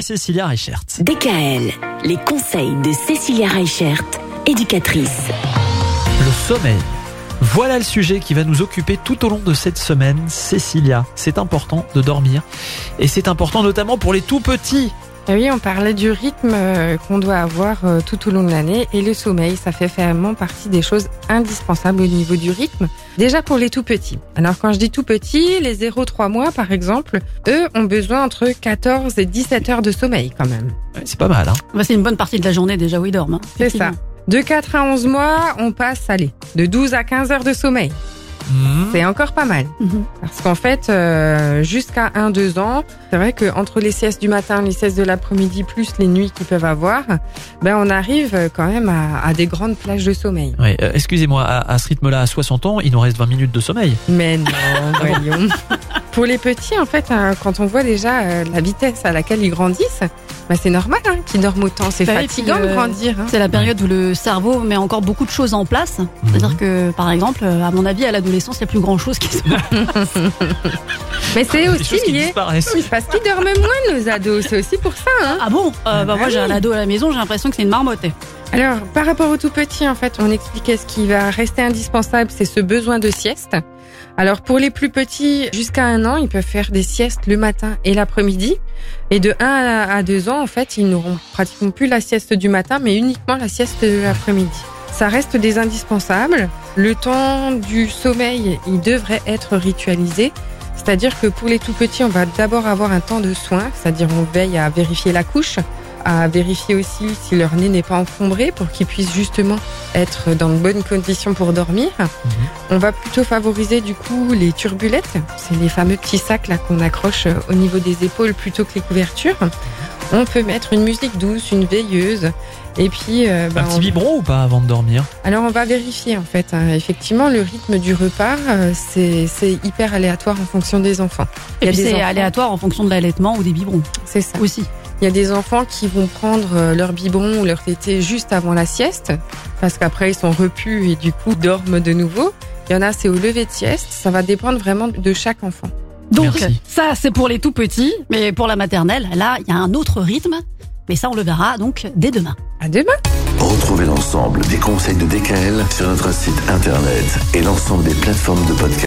Cécilia Reichert. DKL, les conseils de Cécilia Reichert, éducatrice. Le sommeil. Voilà le sujet qui va nous occuper tout au long de cette semaine. Cécilia, c'est important de dormir. Et c'est important notamment pour les tout petits. Eh oui, on parlait du rythme euh, qu'on doit avoir euh, tout au long de l'année et le sommeil, ça fait vraiment partie des choses indispensables au niveau du rythme. Déjà pour les tout petits. Alors quand je dis tout petits, les 0-3 mois par exemple, eux ont besoin entre 14 et 17 heures de sommeil quand même. C'est pas mal, hein Bah, c'est une bonne partie de la journée déjà où ils dorment. hein. C'est ça. De 4 à 11 mois, on passe, allez, de 12 à 15 heures de sommeil. Mhm. C'est encore pas mal. Mhm. Parce qu'en fait, euh, jusqu'à 1-2 ans, c'est vrai que entre les siestes du matin, les siestes de l'après-midi, plus les nuits qu'ils peuvent avoir, ben on arrive quand même à, à des grandes plages de sommeil. Ouais, euh, excusez-moi, à, à ce rythme-là, à 60 ans, il nous reste 20 minutes de sommeil. Mais non, voyons. Pour les petits, en fait, hein, quand on voit déjà euh, la vitesse à laquelle ils grandissent, ben c'est normal hein, qu'ils dorment autant. C'est Bah fatigant puis, de euh, grandir. hein. C'est la période où le cerveau met encore beaucoup de choses en place. C'est-à-dire que, par exemple, euh, à mon avis, à l'adolescence, il n'y a plus grand-chose qui se Mais c'est aussi lié. disparaissent. Oui, parce qu'ils dorment moins, nos ados. C'est aussi pour ça. Hein. Ah bon? Euh, Bah moi, j'ai un ado à la maison, j'ai l'impression que c'est une marmotte. Alors, par rapport aux tout petits, en fait, on expliquait ce qui va rester indispensable, c'est ce besoin de sieste. Alors, pour les plus petits, jusqu'à un an, ils peuvent faire des siestes le matin et l'après-midi. Et de 1 à à 2 ans, en fait, ils n'auront pratiquement plus la sieste du matin, mais uniquement la sieste de l'après-midi. Ça reste des indispensables. Le temps du sommeil, il devrait être ritualisé. C'est-à-dire que pour les tout petits, on va d'abord avoir un temps de soin, c'est-à-dire on veille à vérifier la couche, à vérifier aussi si leur nez n'est pas encombré pour qu'ils puissent justement être dans de bonnes conditions pour dormir. On va plutôt favoriser du coup les turbulettes, c'est les fameux petits sacs là qu'on accroche euh, au niveau des épaules plutôt que les couvertures. On peut mettre une musique douce, une veilleuse, et puis euh, bah, Un petit on- biberon ou pas avant de dormir? Alors on va vérifier en fait. hein. Effectivement, le rythme du repas, euh, c'est c'est hyper aléatoire en fonction des enfants. Il y Et a puis des c'est enfants- aléatoire en fonction de l'allaitement ou des biberons C'est ça. aussi. Il y a des enfants qui vont prendre euh, leur biberon ou leur tétée juste avant la sieste, parce qu'après ils sont repus et du coup dorment de nouveau. Il y en a, c'est au lever de sieste. Ça va dépendre vraiment de chaque enfant. Donc Merci. ça, c'est pour les tout petits, mais pour la maternelle, là, il y a un autre rythme. Mais ça, on le verra donc dès demain. À demain. Retrouvez l'ensemble des conseils de DKL sur notre site internet et l'ensemble des plateformes de podcast.